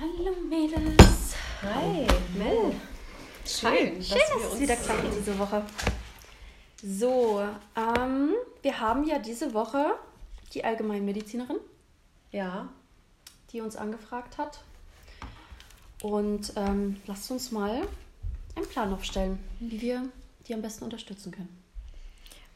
Hallo Mädels. Hi, Mel. Schön, Schön dass, dass es wieder klappt diese Woche. So, ähm, wir haben ja diese Woche die Allgemeinmedizinerin. Ja. Die uns angefragt hat. Und ähm, lasst uns mal einen Plan aufstellen, wie wir die am besten unterstützen können.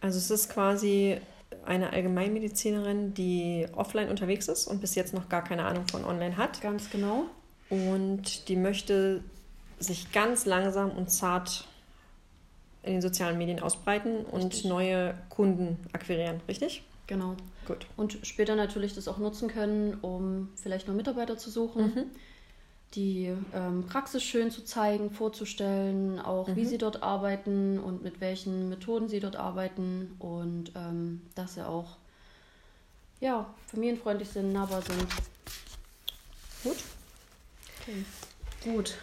Also es ist quasi eine Allgemeinmedizinerin, die offline unterwegs ist und bis jetzt noch gar keine Ahnung von online hat. Ganz genau. Und die möchte sich ganz langsam und zart in den sozialen Medien ausbreiten und neue Kunden akquirieren, richtig? Genau. Gut. Und später natürlich das auch nutzen können, um vielleicht noch Mitarbeiter zu suchen. Mhm die ähm, Praxis schön zu zeigen, vorzustellen, auch mhm. wie sie dort arbeiten und mit welchen Methoden sie dort arbeiten und ähm, dass sie auch ja, familienfreundlich sind, nahbar sind. Gut. Okay. Gut.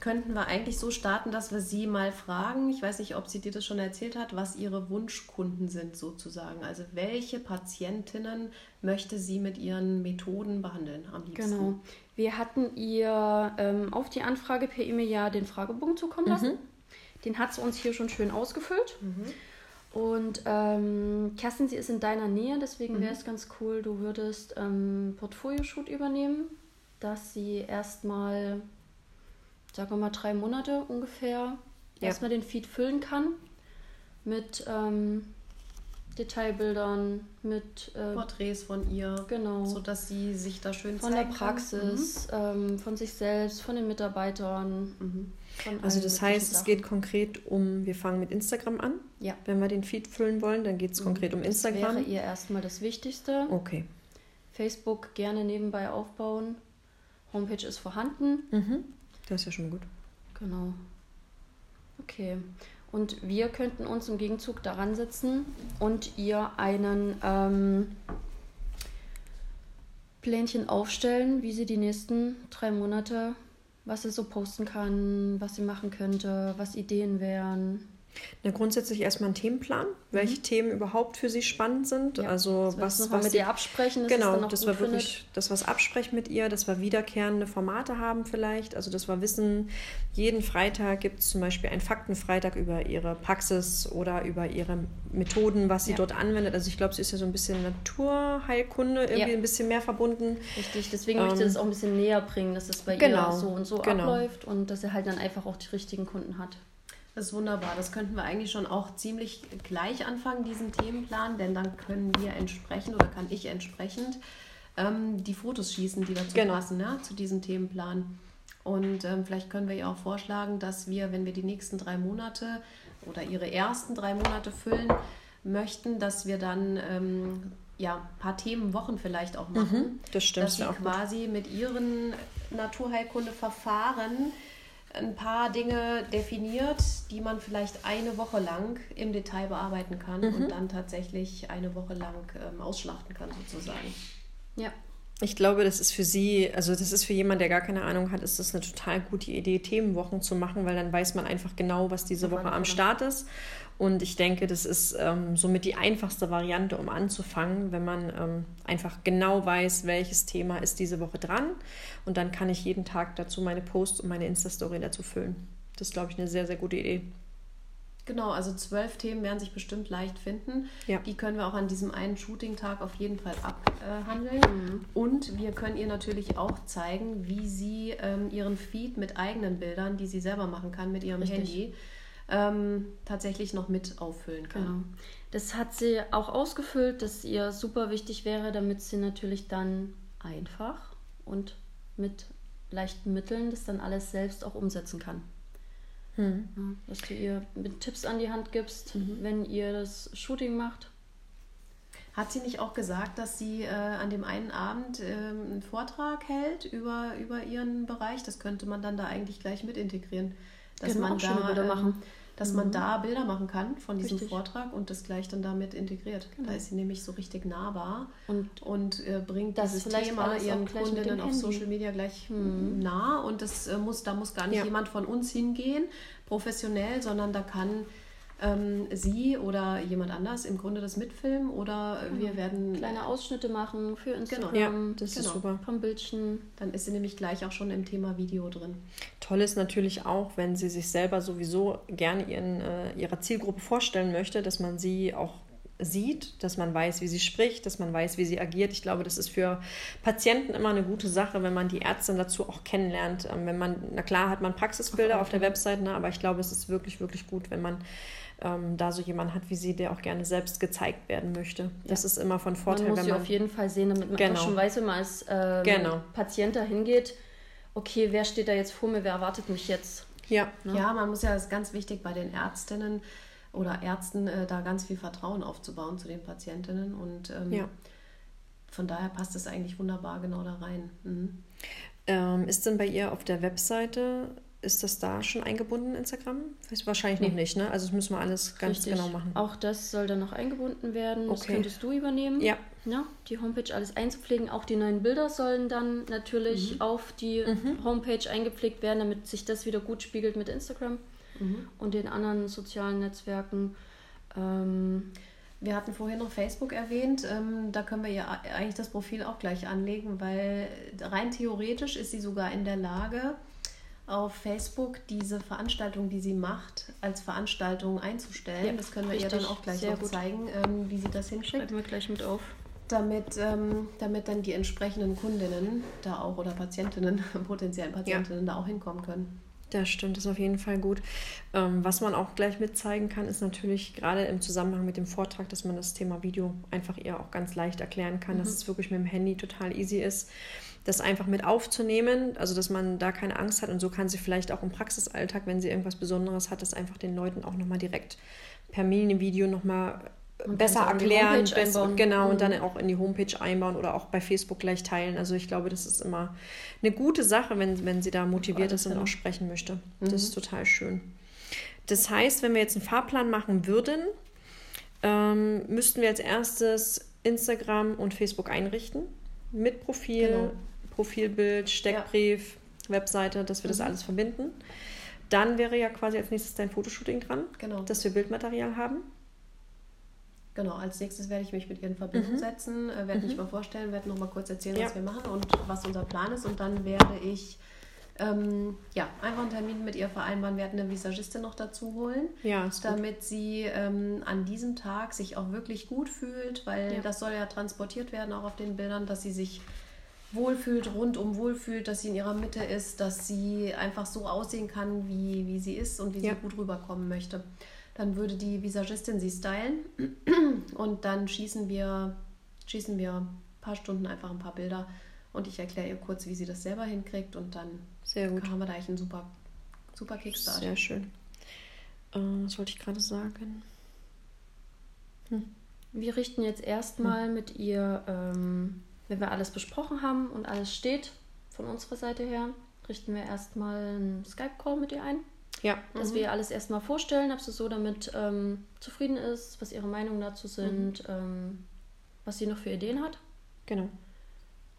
Könnten wir eigentlich so starten, dass wir sie mal fragen, ich weiß nicht, ob sie dir das schon erzählt hat, was ihre Wunschkunden sind sozusagen. Also welche Patientinnen möchte sie mit ihren Methoden behandeln am liebsten? Genau. Wir hatten ihr ähm, auf die Anfrage per E-Mail ja den Fragebogen zukommen lassen. Mhm. Den hat sie uns hier schon schön ausgefüllt. Mhm. Und ähm, Kerstin, sie ist in deiner Nähe, deswegen mhm. wäre es ganz cool, du würdest ähm, Portfolio-Shoot übernehmen, dass sie erstmal, sagen wir mal, drei Monate ungefähr ja. erstmal den Feed füllen kann mit ähm, Detailbildern, mit äh, Porträts von ihr, genau, so dass sie sich da schön von der Praxis, mhm. ähm, von sich selbst, von den Mitarbeitern. Mhm. Also das heißt, es geht konkret um, wir fangen mit Instagram an. Ja. Wenn wir den Feed füllen wollen, dann geht es mhm. konkret um Instagram. Das wäre ihr erstmal das Wichtigste. Okay. Facebook gerne nebenbei aufbauen. Homepage ist vorhanden. Mhm. Das ist ja schon gut. Genau. Okay. Und wir könnten uns im Gegenzug daran setzen und ihr einen ähm, Plänchen aufstellen, wie sie die nächsten drei Monate, was sie so posten kann, was sie machen könnte, was Ideen wären. Na, grundsätzlich erstmal ein Themenplan, welche mhm. Themen überhaupt für Sie spannend sind. Ja, also was, was mit ihr absprechen, genau, das wir wirklich, findet. wir es absprechen mit ihr, dass wir wiederkehrende Formate haben vielleicht. Also dass wir wissen, jeden Freitag gibt es zum Beispiel einen Faktenfreitag über ihre Praxis oder über ihre Methoden, was sie ja. dort anwendet. Also ich glaube, sie ist ja so ein bisschen Naturheilkunde, irgendwie ja. ein bisschen mehr verbunden. Richtig, deswegen ähm, möchte ich das auch ein bisschen näher bringen, dass es bei genau, ihr so und so genau. abläuft und dass er halt dann einfach auch die richtigen Kunden hat. Das ist wunderbar. Das könnten wir eigentlich schon auch ziemlich gleich anfangen, diesen Themenplan, denn dann können wir entsprechend oder kann ich entsprechend ähm, die Fotos schießen, die dazu genau. passen, ja, zu diesem Themenplan. Und ähm, vielleicht können wir ihr auch vorschlagen, dass wir, wenn wir die nächsten drei Monate oder ihre ersten drei Monate füllen möchten, dass wir dann ähm, ja, ein paar Themenwochen vielleicht auch machen. Mhm, das stimmt. Dass sie quasi gut. mit ihren Naturheilkundeverfahren ein paar Dinge definiert, die man vielleicht eine Woche lang im Detail bearbeiten kann mhm. und dann tatsächlich eine Woche lang ähm, ausschlachten kann, sozusagen. Ja. Ich glaube, das ist für Sie, also das ist für jemanden, der gar keine Ahnung hat, ist das eine total gute Idee, Themenwochen zu machen, weil dann weiß man einfach genau, was diese Woche am Start ist und ich denke, das ist ähm, somit die einfachste Variante, um anzufangen, wenn man ähm, einfach genau weiß, welches Thema ist diese Woche dran. Und dann kann ich jeden Tag dazu meine Posts und meine Insta-Story dazu füllen. Das ist, glaube ich, eine sehr, sehr gute Idee. Genau, also zwölf Themen werden sich bestimmt leicht finden. Ja. Die können wir auch an diesem einen Shooting-Tag auf jeden Fall abhandeln. Mhm. Und wir können ihr natürlich auch zeigen, wie sie ähm, ihren Feed mit eigenen Bildern, die sie selber machen kann, mit ihrem Richtig. Handy, ähm, tatsächlich noch mit auffüllen kann. Genau. Das hat sie auch ausgefüllt, dass ihr super wichtig wäre, damit sie natürlich dann einfach und mit leichten Mitteln das dann alles selbst auch umsetzen kann. Hm. Ja, dass du ihr mit Tipps an die Hand gibst, mhm. wenn ihr das Shooting macht. Hat sie nicht auch gesagt, dass sie äh, an dem einen Abend äh, einen Vortrag hält über, über ihren Bereich? Das könnte man dann da eigentlich gleich mit integrieren. Dass man auch da, Bilder ähm, machen dass mhm. man da Bilder machen kann von diesem richtig. Vortrag und das gleich dann damit integriert. Genau. Da ist sie nämlich so richtig nahbar und, und äh, bringt das dieses Thema ihren Kundinnen auf Social Media gleich mhm. nah und das äh, muss, da muss gar nicht ja. jemand von uns hingehen, professionell, sondern da kann ähm, sie oder jemand anders im Grunde das mitfilmen oder genau. wir werden kleine Ausschnitte machen für Instagram. Genau. Ja, das genau. ist super. Vom Bildchen. Dann ist sie nämlich gleich auch schon im Thema Video drin. Toll ist natürlich auch, wenn sie sich selber sowieso gerne ihren, äh, ihrer Zielgruppe vorstellen möchte, dass man sie auch sieht, dass man weiß, wie sie spricht, dass man weiß, wie sie agiert. Ich glaube, das ist für Patienten immer eine gute Sache, wenn man die Ärztin dazu auch kennenlernt. Ähm, wenn man, na klar, hat man Praxisbilder auf der Website, ne, aber ich glaube, es ist wirklich, wirklich gut, wenn man ähm, da so jemanden hat wie sie, der auch gerne selbst gezeigt werden möchte. Das ja. ist immer von Vorteil. Man muss wenn man auf jeden Fall sehen, damit man genau. schon weiß, wenn man als ähm, genau. Patient da hingeht, okay, wer steht da jetzt vor mir, wer erwartet mich jetzt? Ja. Ne? ja, man muss ja, das ist ganz wichtig bei den Ärztinnen oder Ärzten, äh, da ganz viel Vertrauen aufzubauen zu den Patientinnen und ähm, ja. von daher passt es eigentlich wunderbar genau da rein. Mhm. Ähm, ist denn bei ihr auf der Webseite ist das da schon eingebunden, Instagram? Wahrscheinlich noch nicht, ne? Also das müssen wir alles ganz Richtig. genau machen. Auch das soll dann noch eingebunden werden. Okay. Das könntest du übernehmen. Ja. ja. Die Homepage alles einzupflegen. Auch die neuen Bilder sollen dann natürlich mhm. auf die mhm. Homepage eingepflegt werden, damit sich das wieder gut spiegelt mit Instagram mhm. und den anderen sozialen Netzwerken. Ähm, wir hatten vorhin noch Facebook erwähnt. Ähm, da können wir ja eigentlich das Profil auch gleich anlegen, weil rein theoretisch ist sie sogar in der Lage, auf Facebook diese Veranstaltung, die sie macht, als Veranstaltung einzustellen. Ja, das können wir richtig, ihr dann auch gleich noch gut. zeigen, ähm, wie sie das hinkriegt. Schreiben wir gleich mit auf. Damit, ähm, damit dann die entsprechenden Kundinnen da auch oder Patientinnen, potenziellen Patientinnen ja. da auch hinkommen können. Das stimmt, das ist auf jeden Fall gut. Ähm, was man auch gleich mitzeigen kann, ist natürlich gerade im Zusammenhang mit dem Vortrag, dass man das Thema Video einfach ihr auch ganz leicht erklären kann, mhm. dass es wirklich mit dem Handy total easy ist das einfach mit aufzunehmen, also dass man da keine Angst hat und so kann sie vielleicht auch im Praxisalltag, wenn sie irgendwas Besonderes hat, das einfach den Leuten auch nochmal direkt per Mini-Video nochmal besser erklären, besser, genau, mhm. und dann auch in die Homepage einbauen oder auch bei Facebook gleich teilen. Also ich glaube, das ist immer eine gute Sache, wenn, wenn sie da motiviert ist und auch sprechen möchte. Mhm. Das ist total schön. Das heißt, wenn wir jetzt einen Fahrplan machen würden, ähm, müssten wir als erstes Instagram und Facebook einrichten mit Profil, genau. Profilbild, Steckbrief, ja. Webseite, dass wir mhm. das alles verbinden. Dann wäre ja quasi als nächstes dein Fotoshooting dran, genau. dass wir Bildmaterial haben. Genau, als nächstes werde ich mich mit ihr in Verbindung mhm. setzen, äh, werde mhm. mich mal vorstellen, werde noch mal kurz erzählen, ja. was wir machen und was unser Plan ist. Und dann werde ich ähm, ja, einfach einen Termin mit ihr vereinbaren. Wir werden eine Visagistin noch dazu holen, ja, damit gut. sie ähm, an diesem Tag sich auch wirklich gut fühlt, weil ja. das soll ja transportiert werden, auch auf den Bildern, dass sie sich wohlfühlt, rundum wohlfühlt, dass sie in ihrer Mitte ist, dass sie einfach so aussehen kann, wie, wie sie ist und wie ja. sie gut rüberkommen möchte. Dann würde die Visagistin sie stylen und dann schießen wir, schießen wir ein paar Stunden einfach ein paar Bilder und ich erkläre ihr kurz, wie sie das selber hinkriegt und dann haben wir da eigentlich einen super, super Kickstart. Sehr schön. Äh, was wollte ich gerade sagen? Hm. Wir richten jetzt erstmal hm. mit ihr ähm, wenn wir alles besprochen haben und alles steht von unserer Seite her, richten wir erstmal einen Skype-Call mit ihr ein. Ja. Dass mhm. wir ihr alles erstmal vorstellen, ob sie so damit ähm, zufrieden ist, was ihre Meinungen dazu sind, mhm. ähm, was sie noch für Ideen hat. Genau.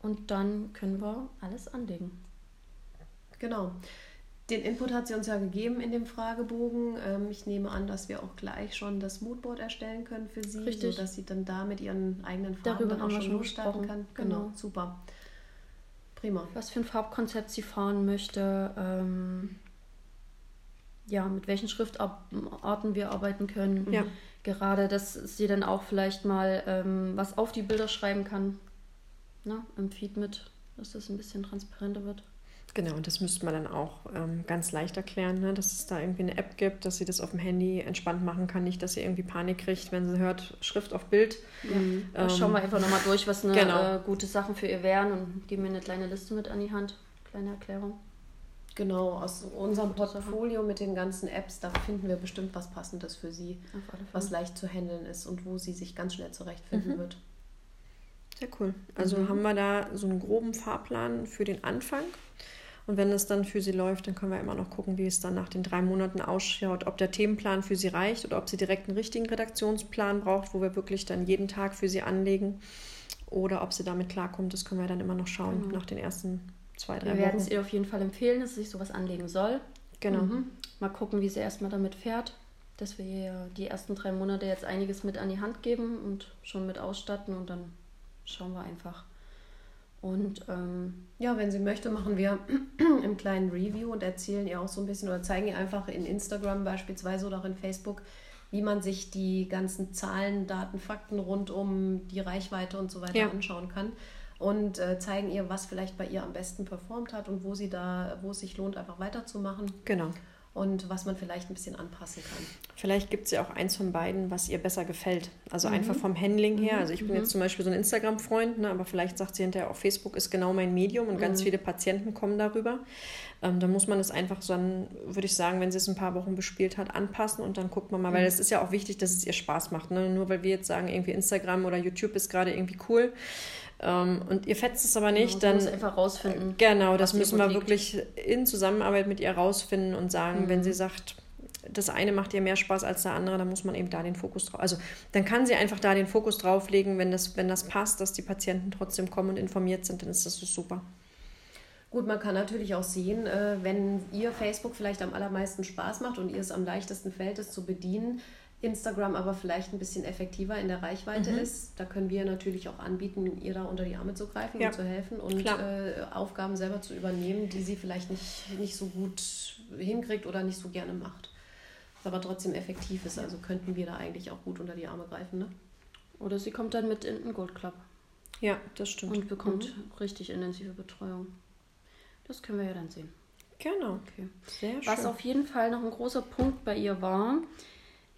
Und dann können wir alles anlegen. Genau. Den Input hat sie uns ja gegeben in dem Fragebogen. Ähm, ich nehme an, dass wir auch gleich schon das Moodboard erstellen können für sie, Richtig. sodass sie dann da mit ihren eigenen Farben Darüber dann auch schon losstarten kann. Genau. genau, super. Prima. Was für ein Farbkonzept sie fahren möchte, ähm, ja, mit welchen Schriftarten wir arbeiten können. Ja. Gerade, dass sie dann auch vielleicht mal ähm, was auf die Bilder schreiben kann. Na, im Feed mit, dass das ein bisschen transparenter wird. Genau, und das müsste man dann auch ähm, ganz leicht erklären, ne? dass es da irgendwie eine App gibt, dass sie das auf dem Handy entspannt machen kann. Nicht, dass sie irgendwie Panik kriegt, wenn sie hört, Schrift auf Bild. Ja. Ähm, schauen wir einfach nochmal durch, was eine genau. äh, gute Sachen für ihr wären und geben mir eine kleine Liste mit an die Hand. Kleine Erklärung. Genau, aus unserem Portfolio mit den ganzen Apps, da finden wir bestimmt was Passendes für sie, was leicht zu handeln ist und wo sie sich ganz schnell zurechtfinden mhm. wird. Sehr cool. Also mhm. haben wir da so einen groben Fahrplan für den Anfang. Und wenn es dann für sie läuft, dann können wir immer noch gucken, wie es dann nach den drei Monaten ausschaut, ob der Themenplan für sie reicht oder ob sie direkt einen richtigen Redaktionsplan braucht, wo wir wirklich dann jeden Tag für sie anlegen oder ob sie damit klarkommt. Das können wir dann immer noch schauen genau. nach den ersten zwei, drei wir Wochen. Wir werden es ihr auf jeden Fall empfehlen, dass sie sich sowas anlegen soll. Genau. Mhm. Mal gucken, wie sie erstmal damit fährt. dass wir ihr die ersten drei Monate jetzt einiges mit an die Hand geben und schon mit ausstatten und dann schauen wir einfach. Und ähm, ja, wenn sie möchte, machen wir im kleinen Review und erzählen ihr auch so ein bisschen oder zeigen ihr einfach in Instagram beispielsweise oder auch in Facebook, wie man sich die ganzen Zahlen, Daten, Fakten rund um die Reichweite und so weiter ja. anschauen kann und äh, zeigen ihr, was vielleicht bei ihr am besten performt hat und wo sie da, wo es sich lohnt, einfach weiterzumachen. Genau und was man vielleicht ein bisschen anpassen kann. Vielleicht gibt es ja auch eins von beiden, was ihr besser gefällt. Also mhm. einfach vom Handling her. Mhm. Also ich bin mhm. jetzt zum Beispiel so ein Instagram-Freund, ne, aber vielleicht sagt sie hinterher auch, Facebook ist genau mein Medium und mhm. ganz viele Patienten kommen darüber. Ähm, dann muss man es einfach so, würde ich sagen, wenn sie es ein paar Wochen bespielt hat, anpassen und dann guckt man mal, weil mhm. es ist ja auch wichtig, dass es ihr Spaß macht. Ne? Nur weil wir jetzt sagen, irgendwie Instagram oder YouTube ist gerade irgendwie cool, ähm, und ihr fetzt es aber nicht, genau, dann. einfach rausfinden. Genau, das müssen wir wirklich in Zusammenarbeit mit ihr rausfinden und sagen, mhm. wenn sie sagt, das eine macht ihr mehr Spaß als der andere, dann muss man eben da den Fokus drauf. Also dann kann sie einfach da den Fokus drauflegen, wenn das, wenn das passt, dass die Patienten trotzdem kommen und informiert sind, dann ist das so super. Gut, man kann natürlich auch sehen, äh, wenn ihr Facebook vielleicht am allermeisten Spaß macht und ihr es am leichtesten fällt, es zu bedienen, Instagram aber vielleicht ein bisschen effektiver in der Reichweite mhm. ist, da können wir natürlich auch anbieten, ihr da unter die Arme zu greifen ja. und zu helfen und äh, Aufgaben selber zu übernehmen, die sie vielleicht nicht, nicht so gut hinkriegt oder nicht so gerne macht. Was aber trotzdem effektiv ist. Also könnten wir da eigentlich auch gut unter die Arme greifen. Ne? Oder sie kommt dann mit in den Gold Club. Ja, das stimmt. Und bekommt mhm. richtig intensive Betreuung. Das können wir ja dann sehen. Genau. Okay. Sehr schön. Was auf jeden Fall noch ein großer Punkt bei ihr war,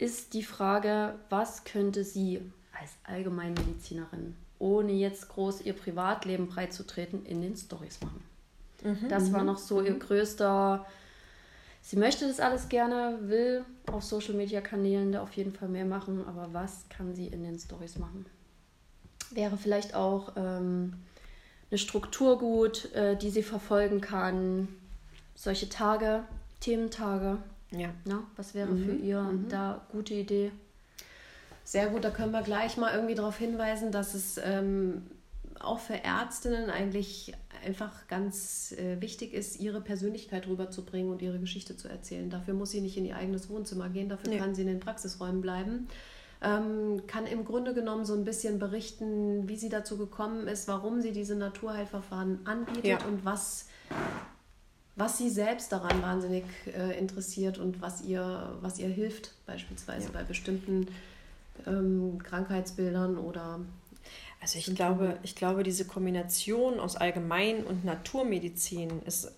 ist die Frage, was könnte sie als Allgemeinmedizinerin, ohne jetzt groß ihr Privatleben breitzutreten, in den Stories machen. Mhm. Das war mhm. noch so ihr mhm. größter. Sie möchte das alles gerne, will auf Social Media Kanälen da auf jeden Fall mehr machen, aber was kann sie in den Stories machen? Wäre vielleicht auch ähm, eine Struktur gut, äh, die sie verfolgen kann. Solche Tage, Thementage, ja. Na, was wäre mhm. für ihr mhm. da gute Idee? Sehr gut, da können wir gleich mal irgendwie darauf hinweisen, dass es ähm, auch für Ärztinnen eigentlich einfach ganz äh, wichtig ist, ihre Persönlichkeit rüberzubringen und ihre Geschichte zu erzählen. Dafür muss sie nicht in ihr eigenes Wohnzimmer gehen, dafür ja. kann sie in den Praxisräumen bleiben. Ähm, kann im Grunde genommen so ein bisschen berichten, wie sie dazu gekommen ist, warum sie diese Naturheilverfahren anbietet ja. und was was sie selbst daran wahnsinnig äh, interessiert und was ihr, was ihr hilft, beispielsweise ja. bei bestimmten ähm, Krankheitsbildern oder. Also ich glaube, ich glaube, diese Kombination aus Allgemein- und Naturmedizin ist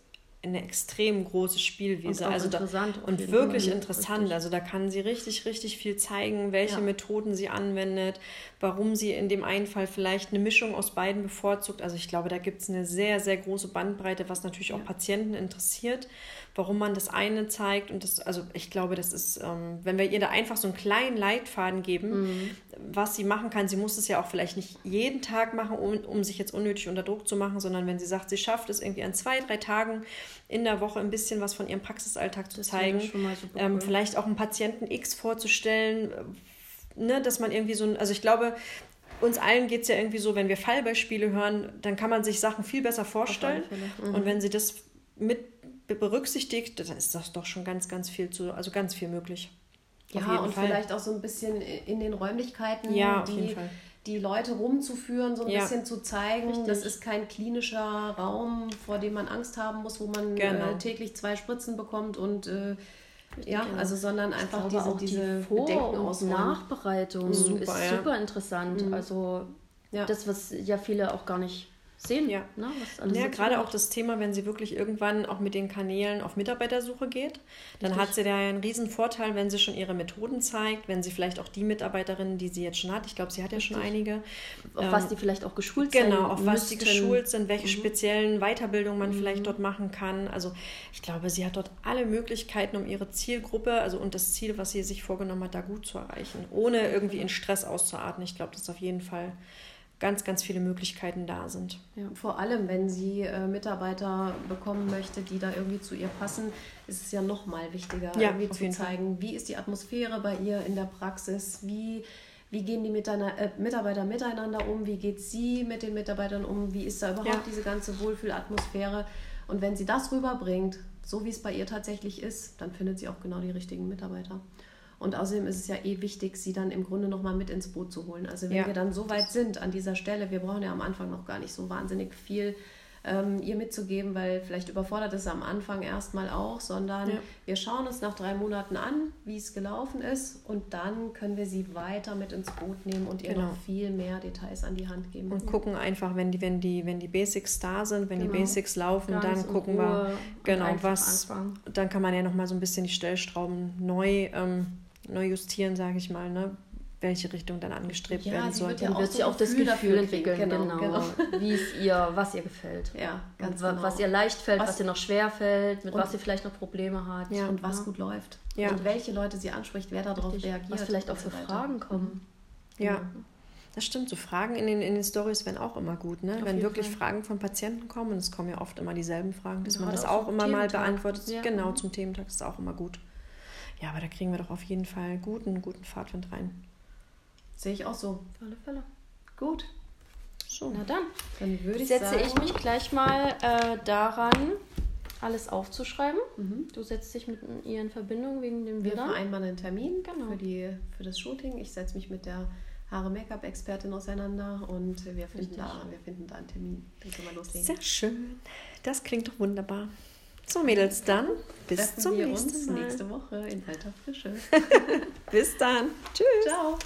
eine extrem große Spielwiese. Und also da, und wirklich Fall. interessant. Richtig. Also da kann sie richtig, richtig viel zeigen, welche ja. Methoden sie anwendet, warum sie in dem einen Fall vielleicht eine Mischung aus beiden bevorzugt. Also ich glaube, da gibt es eine sehr, sehr große Bandbreite, was natürlich ja. auch Patienten interessiert warum man das eine zeigt. Und das, also ich glaube, das ist, ähm, wenn wir ihr da einfach so einen kleinen Leitfaden geben, mhm. was sie machen kann, sie muss es ja auch vielleicht nicht jeden Tag machen, um, um sich jetzt unnötig unter Druck zu machen, sondern wenn sie sagt, sie schafft es irgendwie an zwei, drei Tagen in der Woche ein bisschen was von ihrem Praxisalltag zu das zeigen, ähm, vielleicht auch einen Patienten X vorzustellen, ne, dass man irgendwie so ein, also ich glaube, uns allen geht es ja irgendwie so, wenn wir Fallbeispiele hören, dann kann man sich Sachen viel besser vorstellen. Mhm. Und wenn sie das mit berücksichtigt, dann ist das doch schon ganz, ganz viel zu, also ganz viel möglich. Ja, und Fall. vielleicht auch so ein bisschen in den Räumlichkeiten, ja, die, die Leute rumzuführen, so ein ja. bisschen zu zeigen, Richtig. das ist kein klinischer Raum, vor dem man Angst haben muss, wo man genau. äh, täglich zwei Spritzen bekommt und äh, ja, genau. also sondern einfach diese, auch diese die Vor- und Nachbereitung super, ist super ja. interessant. Mhm. Also das, was ja viele auch gar nicht sehen, ja. Ne, ja, gerade auch das Thema, wenn sie wirklich irgendwann auch mit den Kanälen auf Mitarbeitersuche geht, dann Richtig. hat sie da einen riesen Vorteil, wenn sie schon ihre Methoden zeigt, wenn sie vielleicht auch die Mitarbeiterinnen, die sie jetzt schon hat, ich glaube, sie hat ja schon einige. Auf ähm, was die vielleicht auch geschult genau, sind. Genau, auf was die geschult sind, welche mhm. speziellen Weiterbildungen man mhm. vielleicht dort machen kann. Also ich glaube, sie hat dort alle Möglichkeiten, um ihre Zielgruppe, also und das Ziel, was sie sich vorgenommen hat, da gut zu erreichen, ohne irgendwie in Stress auszuarten. Ich glaube, das ist auf jeden Fall ganz, ganz viele Möglichkeiten da sind. Ja, vor allem, wenn sie äh, Mitarbeiter bekommen möchte, die da irgendwie zu ihr passen, ist es ja noch mal wichtiger, ja, irgendwie zu zeigen, Fall. wie ist die Atmosphäre bei ihr in der Praxis, wie, wie gehen die äh, Mitarbeiter miteinander um, wie geht sie mit den Mitarbeitern um, wie ist da überhaupt ja. diese ganze Wohlfühlatmosphäre. Und wenn sie das rüberbringt, so wie es bei ihr tatsächlich ist, dann findet sie auch genau die richtigen Mitarbeiter. Und außerdem ist es ja eh wichtig, sie dann im Grunde nochmal mit ins Boot zu holen. Also wenn ja. wir dann so weit sind an dieser Stelle, wir brauchen ja am Anfang noch gar nicht so wahnsinnig viel ähm, ihr mitzugeben, weil vielleicht überfordert es am Anfang erstmal auch, sondern ja. wir schauen uns nach drei Monaten an, wie es gelaufen ist und dann können wir sie weiter mit ins Boot nehmen und ihr genau. noch viel mehr Details an die Hand geben. Und gucken einfach, wenn die, wenn die, wenn die Basics da sind, wenn genau. die Basics laufen, Ganz dann gucken wir, genau, was, anfangen. dann kann man ja nochmal so ein bisschen die Stellstrauben neu, ähm, neu justieren, sage ich mal, ne? welche Richtung dann angestrebt ja, werden soll. Dann wird sie auch das Gefühl entwickeln, genau, genau. genau. wie es ihr, was ihr gefällt. Ja, ganz genau. Was ihr leicht fällt, was, was ihr noch schwer fällt, mit was sie vielleicht noch Probleme hat. Ja. Und was gut läuft. Ja. Und welche Leute sie anspricht, wer darauf Richtig. reagiert. Was vielleicht auch für Fragen kommen. Ja. Das stimmt, so Fragen in den, in den Stories wären auch immer gut, ne? Wenn wirklich Fall. Fragen von Patienten kommen, und es kommen ja oft immer dieselben Fragen, dass man das auch, immer mal beantwortet. Ja. Genau, zum Thementag ist auch immer gut. Ja, aber da kriegen wir doch auf jeden Fall guten, guten Fahrtwind rein. Sehe ich auch so. Auf alle Fälle. Gut. So. Na dann. Dann würde ich setze sagen, ich mich gleich mal äh, daran, alles aufzuschreiben. Mhm. Du setzt dich mit ihr in Verbindung wegen dem Wir vereinbaren einen Termin genau. für, die, für das Shooting. Ich setze mich mit der Haare-Make-up-Expertin auseinander und wir finden, da, wir finden da einen Termin. Dann können wir loslegen. Sehr schön. Das klingt doch wunderbar. So, Mädels, dann bis Treffen zum nächsten Mal. nächste Woche in alter Frische. bis dann. Tschüss. Ciao.